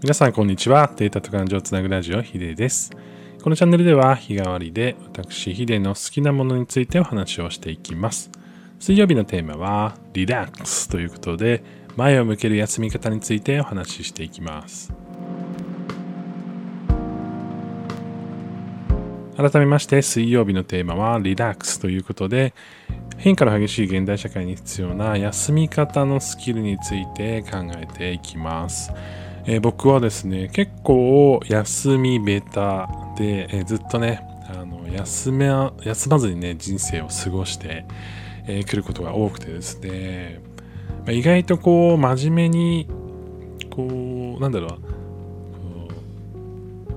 皆さんこんにちは。データと感情をつなぐラジオヒデです。このチャンネルでは日替わりで私ヒデの好きなものについてお話をしていきます。水曜日のテーマはリラックスということで前を向ける休み方についてお話ししていきます。改めまして水曜日のテーマはリラックスということで変化の激しい現代社会に必要な休み方のスキルについて考えていきます。えー、僕はですね、結構休みベタで、えー、ずっとね、あの休め休まずにね、人生を過ごして、えー、ることが多くてですね、まあ、意外とこう、真面目に、こう、なんだろ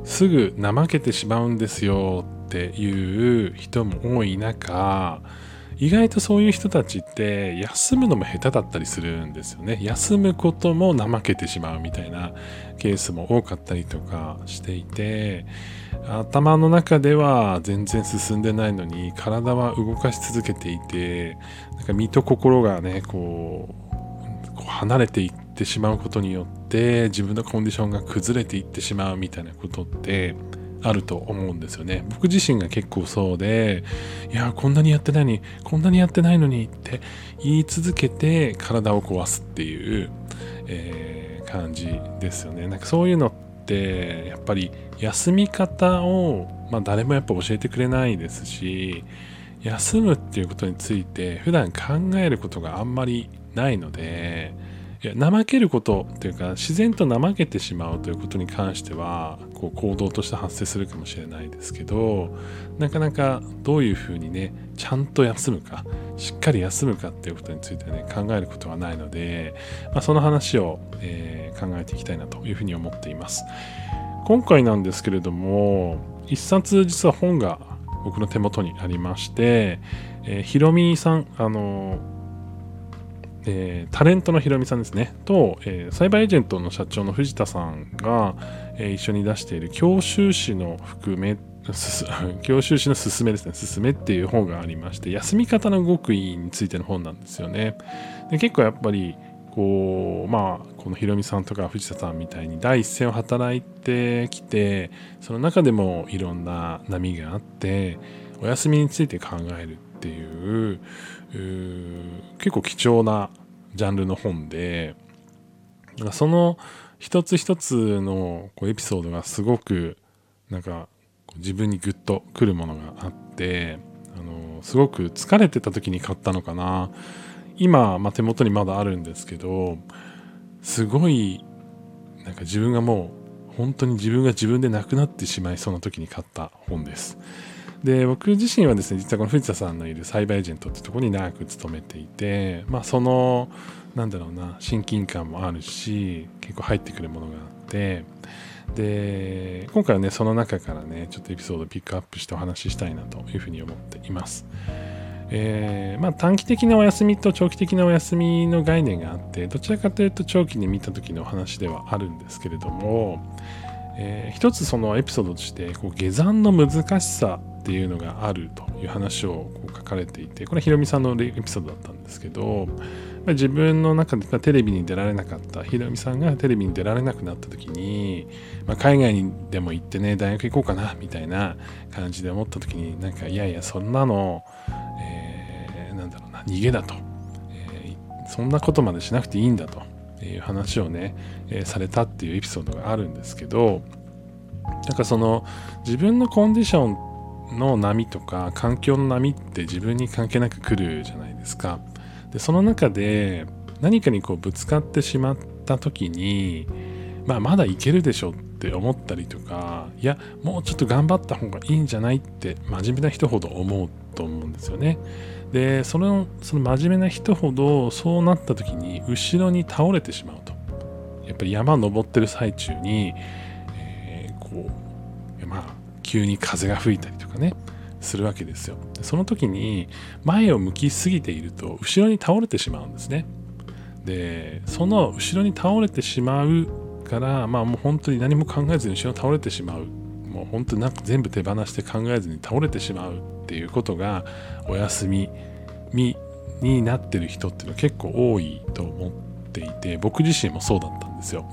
う、すぐ怠けてしまうんですよっていう人も多い中、意外とそういう人たちって休むのも下手だったりするんですよね。休むことも怠けてしまうみたいなケースも多かったりとかしていて頭の中では全然進んでないのに体は動かし続けていてなんか身と心がねこうこう離れていってしまうことによって自分のコンディションが崩れていってしまうみたいなことってあると思うんですよね。僕自身が結構そうで、いや、こんなにやってないのに、こんなにやってないのにって言い続けて体を壊すっていう、えー、感じですよね。なんかそういうのって、やっぱり休み方を、まあ、誰もやっぱ教えてくれないですし、休むっていうことについて普段考えることがあんまりないので、いや怠けることというか自然と怠けてしまうということに関してはこう行動として発生するかもしれないですけどなかなかどういうふうにねちゃんと休むかしっかり休むかっていうことについてね考えることはないので、まあ、その話を、えー、考えていきたいなというふうに思っています。今回なんですけれども一冊実は本が僕の手元にありまして、えー、ひろみさんあのえー、タレントのひろみさんですね、と、えー、サイバーエージェントの社長の藤田さんが、えー、一緒に出している教習士の含め、教習士のすすめですね、すすめっていう本がありまして、休み方の極意についての本なんですよね。で結構やっぱり、こう、まあ、このひろみさんとか藤田さんみたいに第一線を働いてきて、その中でもいろんな波があって、お休みについて考えるっていう結構貴重なジャンルの本でその一つ一つのこうエピソードがすごくなんか自分にグッとくるものがあってあのすごく疲れてた時に買ったのかな今、まあ、手元にまだあるんですけどすごいなんか自分がもう本当に自分が自分で亡くなってしまいそうな時に買った本です。で僕自身はですね実はこの藤田さんのいるサイバーエージェントってとこに長く勤めていてまあそのなんだろうな親近感もあるし結構入ってくるものがあってで今回はねその中からねちょっとエピソードピックアップしてお話ししたいなというふうに思っています。えー、まあ、短期的なお休みと長期的なお休みの概念があってどちらかというと長期に見た時のお話ではあるんですけれども、えー、一つそのエピソードとしてこう下山の難しさっていうのがあるという話をこう書かれていてこれはひろみさんのエピソードだったんですけど自分の中でテレビに出られなかったひろみさんがテレビに出られなくなった時に、まあ、海外にでも行ってね大学行こうかなみたいな感じで思った時になんかいやいやそんなの、えー、なんだろうな逃げだと、えー、そんなことまでしなくていいんだという話をね、えー、されたっていうエピソードがあるんですけどなんかその自分のコンディションっての波とか環境の波って自分に関係なく来るじゃないですか。でその中で何かにこうぶつかってしまった時に、まあ、まだいけるでしょって思ったりとかいやもうちょっと頑張った方がいいんじゃないって真面目な人ほど思うと思うんですよね。でそのその真面目な人ほどそうなった時に後ろに倒れてしまうと。やっぱり山登ってる最中に、えー、こうまあ急に風が吹いたりとかねするわけですよ。その時に前を向きすぎていると後ろに倒れてしまうんですね。でその後ろに倒れてしまうからまあもう本当に何も考えずに後ろに倒れてしまう。もう本当になんか全部手放して考えずに倒れてしまうっていうことがお休みになってる人っていうのは結構多いと思っていて僕自身もそうだったんですよ。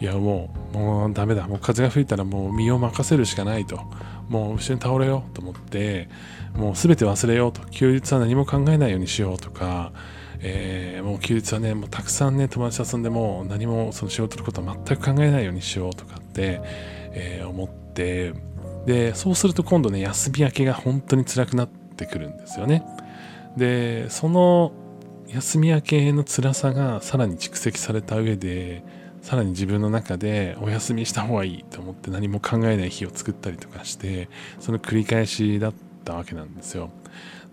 いやもうもうダメだ。もう風が吹いたらもう身を任せるしかないと。もう後ろに倒れようと思ってもう全て忘れようと。休日は何も考えないようにしようとかえー、もう休日はね、もうたくさんね、友達と遊んでも何もその仕事のことは全く考えないようにしようとかって、えー、思って、で、そうすると今度ね、休み明けが本当に辛くなってくるんですよね。で、その休み明けの辛さがさらに蓄積された上でさらに自分の中でお休みした方がいいと思って何も考えない日を作ったりとかしてその繰り返しだったわけなんですよ。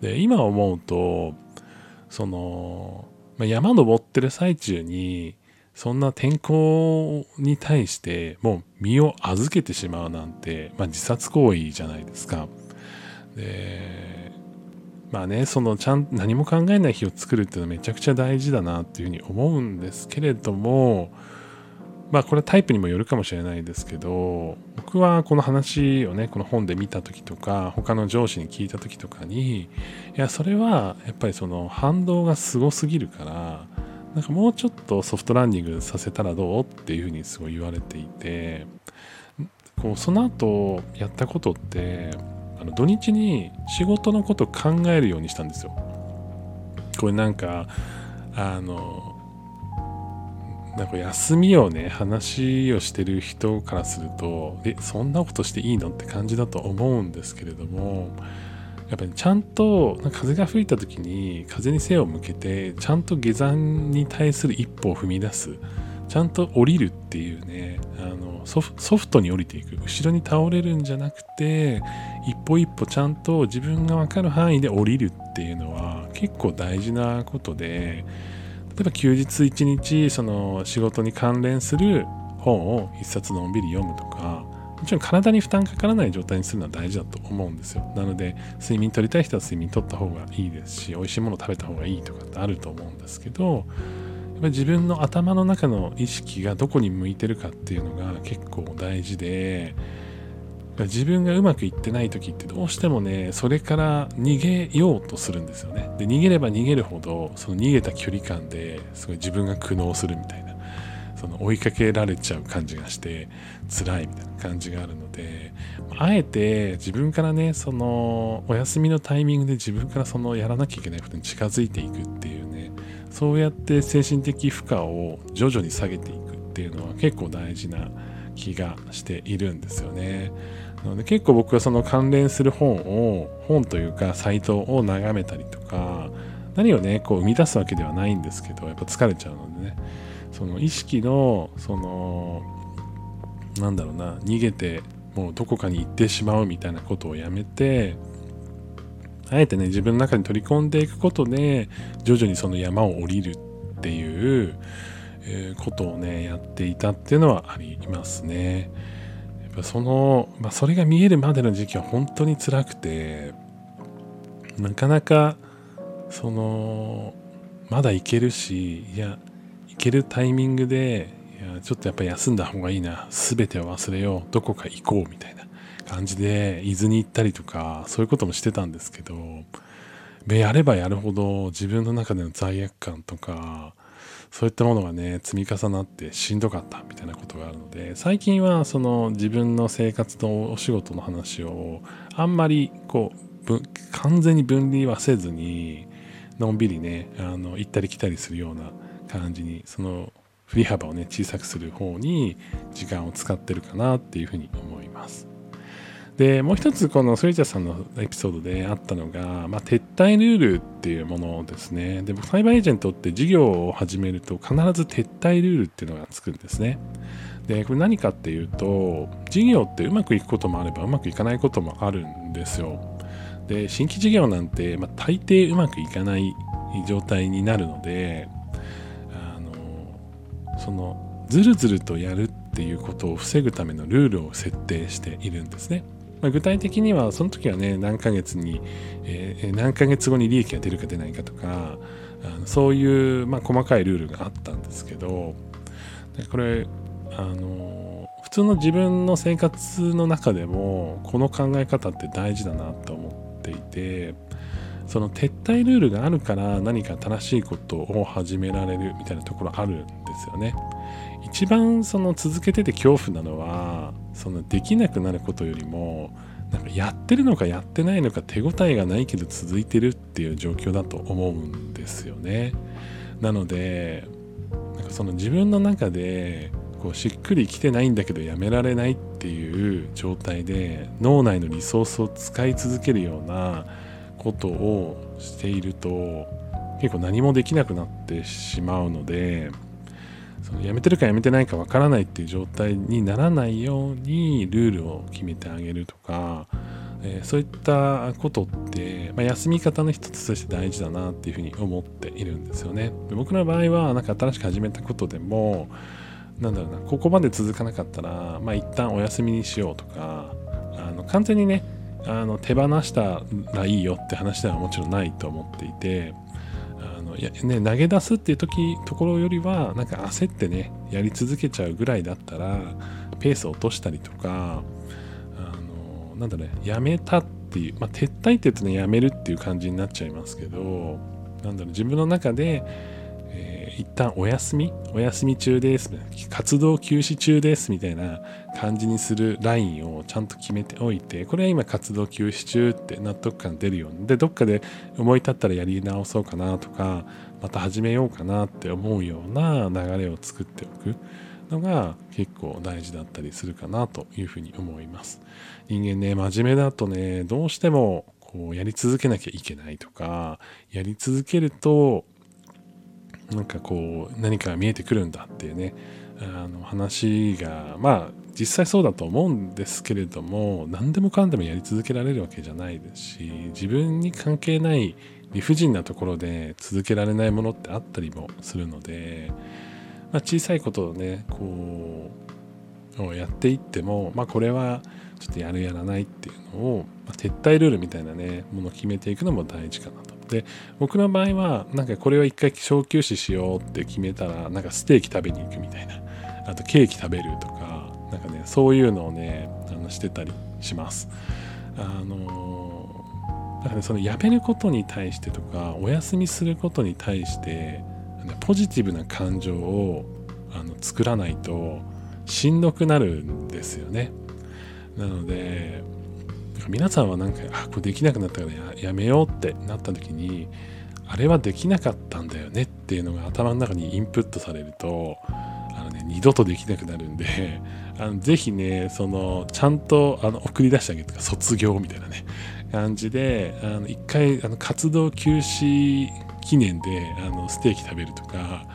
で今思うとその、まあ、山登ってる最中にそんな天候に対してもう身を預けてしまうなんて、まあ、自殺行為じゃないですか。でまあね、そのちゃん何も考えない日を作るっていうのはめちゃくちゃ大事だなっていうふうに思うんですけれども、まあこれはタイプにもよるかもしれないですけど、僕はこの話をね、この本で見た時とか、他の上司に聞いた時とかに、いや、それはやっぱりその反動がすごすぎるから、なんかもうちょっとソフトランニングさせたらどうっていうふうにすごい言われていて、こうその後やったことって、あの土日に仕事のこと考えるようにしたんですよ。これなんかあのなんか休みをね話をしてる人からするとえそんなことしていいのって感じだと思うんですけれどもやっぱりちゃんと風が吹いた時に風に背を向けてちゃんと下山に対する一歩を踏み出す。ちゃんと降りるっていうねあのソフトに降りていく。後ろに倒れるんじゃなくて一歩一歩ちゃんと自分が分かる範囲で降りるっていうのは結構大事なことで例えば休日一日その仕事に関連する本を一冊のんびり読むとかもちろん体に負担かからない状態にするのは大事だと思うんですよ。なので睡眠取りたい人は睡眠取った方がいいですし美味しいもの食べた方がいいとかってあると思うんですけどやっぱり自分の頭の中の意識がどこに向いてるかっていうのが結構大事で自分がうまくいってない時ってどうしてもねそれから逃げようとするんですよね。で逃げれば逃げるほどその逃げた距離感ですごい自分が苦悩するみたいなその追いかけられちゃう感じがして辛いみたいな感じがあるのであえて自分からねそのお休みのタイミングで自分からそのやらなきゃいけないことに近づいていくっていうねそうやって精神的負荷を徐々に下げていくっていうのは結構大事な気がしているんですよね。なので結構僕はその関連する本を本というかサイトを眺めたりとか何をねこう生み出すわけではないんですけどやっぱ疲れちゃうのでねその意識のそのなんだろうな逃げてもうどこかに行ってしまうみたいなことをやめてあえてね自分の中に取り込んでいくことで徐々にその山を降りるっていう、えことをねやっていたっていうのはありますね。やっぱその、まあ、それが見えるまでの時期は本当に辛くてなかなかそのまだ行けるしいや行けるタイミングでいやちょっとやっぱ休んだ方がいいな全てを忘れようどこか行こうみたいな感じで伊豆に行ったりとかそういうこともしてたんですけどやればやるほど自分の中での罪悪感とかそういったものがね積み重なってしんどかったみたいなことがあるので最近はその自分の生活とお仕事の話をあんまりこう完全に分離はせずにのんびりねあの行ったり来たりするような感じにその振り幅をね小さくする方に時間を使ってるかなっていうふうに思います。でもう一つこのソリチャーさんのエピソードであったのが、まあ、撤退ルールっていうものですね。でサイバーエージェントって事業を始めると必ず撤退ルールっていうのがつくんですね。でこれ何かっていうと事業ってうまくいくこともあればうまくいかないこともあるんですよ。で新規事業なんて、まあ、大抵うまくいかない状態になるのであのそのずるずるとやるっていうことを防ぐためのルールを設定しているんですね。まあ、具体的にはその時はね何ヶ月に、えー、何ヶ月後に利益が出るか出ないかとかあのそういう、まあ、細かいルールがあったんですけどこれあの普通の自分の生活の中でもこの考え方って大事だなと思っていてその撤退ルールがあるから何か新しいことを始められるみたいなところあるんですよね。一番その続けてて恐怖なのはそのできなくなることよりもなんかやってるのかやってないのか手応えがないけど続いてるっていう状況だと思うんですよね。なのでなんかその自分の中でこうしっくりきてないんだけどやめられないっていう状態で脳内のリソースを使い続けるようなことをしていると結構何もできなくなってしまうのでそのやめてるかやめてないかわからないっていう状態にならないようにルールを決めてあげるとか、えー、そういったことって、まあ、休み方の一つとして大事だなっていうふうに思っているんですよね。僕の場合はなんか新しく始めたことでもなんだろうなここまで続かなかったらまあ一旦お休みにしようとかあの完全にねあの手放したらいいよって話ではもちろんないと思っていてのや、ね、投げ出すっていう時ところよりはなんか焦ってねやり続けちゃうぐらいだったらペース落としたりとかあのなんだろうねやめたっていう、まあ、撤退って言うとねやめるっていう感じになっちゃいますけどなんだろう自分の中で一旦お休み。お休み中です。活動休止中ですみたいな感じにするラインをちゃんと決めておいてこれは今活動休止中って納得感出るように。でどっかで思い立ったらやり直そうかなとかまた始めようかなって思うような流れを作っておくのが結構大事だったりするかなというふうに思います。人間ね真面目だとねどうしてもこうやり続けなきゃいけないとかやり続けるとなんかこう何かが見えてくるんだっていうねあの話がまあ実際そうだと思うんですけれども何でもかんでもやり続けられるわけじゃないですし自分に関係ない理不尽なところで続けられないものってあったりもするので、まあ、小さいことをねこうやっていっても、まあ、これはちょっとやるやらないっていうのを、まあ、撤退ルールみたいなねものを決めていくのも大事かなと。で僕の場合はなんかこれは一回小休止しようって決めたらなんかステーキ食べに行くみたいな。あとケーキ食べるとかなんかねそういうのをねあのしてたりします。あのだからねそのやめることに対してとかお休みすることに対してポジティブな感情をあの作らないとしんどくなるんですよね。なので皆さんはなんかあこれできなくなったからやめようってなった時にあれはできなかったんだよねっていうのが頭の中にインプットされるとあの、ね、二度とできなくなるんで あのぜひねそのちゃんとあの送り出してあげるとか卒業みたいなね感じであの一回あの活動休止記念であのステーキ食べるとか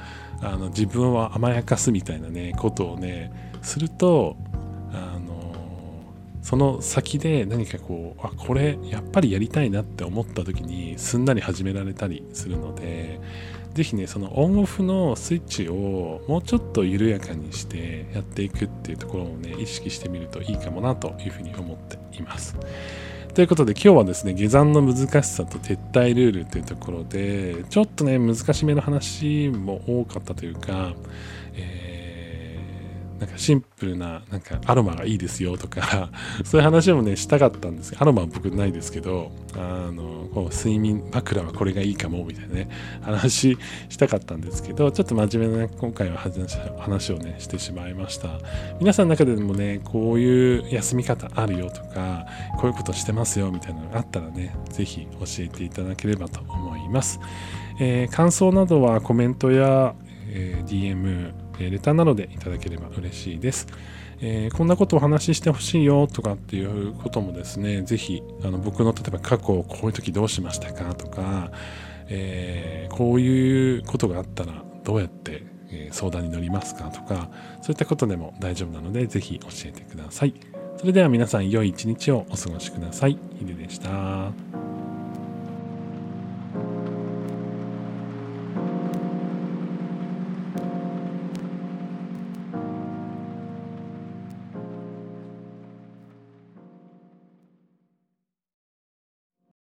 あの自分は甘やかすみたいなねことをねするとその先で何かこうあこれやっぱりやりたいなって思った時にすんなり始められたりするので是非ねそのオンオフのスイッチをもうちょっと緩やかにしてやっていくっていうところをね意識してみるといいかもなというふうに思っています。ということで今日はですね下山の難しさと撤退ルールというところでちょっとね難しめの話も多かったというか、えーなんかシンプルななんかアロマがいいですよとか そういう話もねしたかったんです。アロマは僕ないですけどあのこう睡眠枕はこれがいいかもみたいなね話したかったんですけどちょっと真面目な、ね、今回は話をねしてしまいました。皆さんの中でもねこういう休み方あるよとかこういうことしてますよみたいなのがあったらね是非教えていただければと思います、えー、感想などはコメントや、えー、DM えレターなどでいただければ嬉しいです。えー、こんなことをお話ししてほしいよとかっていうこともですね、ぜひあの僕の例えば過去こういう時どうしましたかとか、えー、こういうことがあったらどうやって相談に乗りますかとか、そういったことでも大丈夫なので、ぜひ教えてください。それでは皆さん良い一日をお過ごしください。ヒデでした。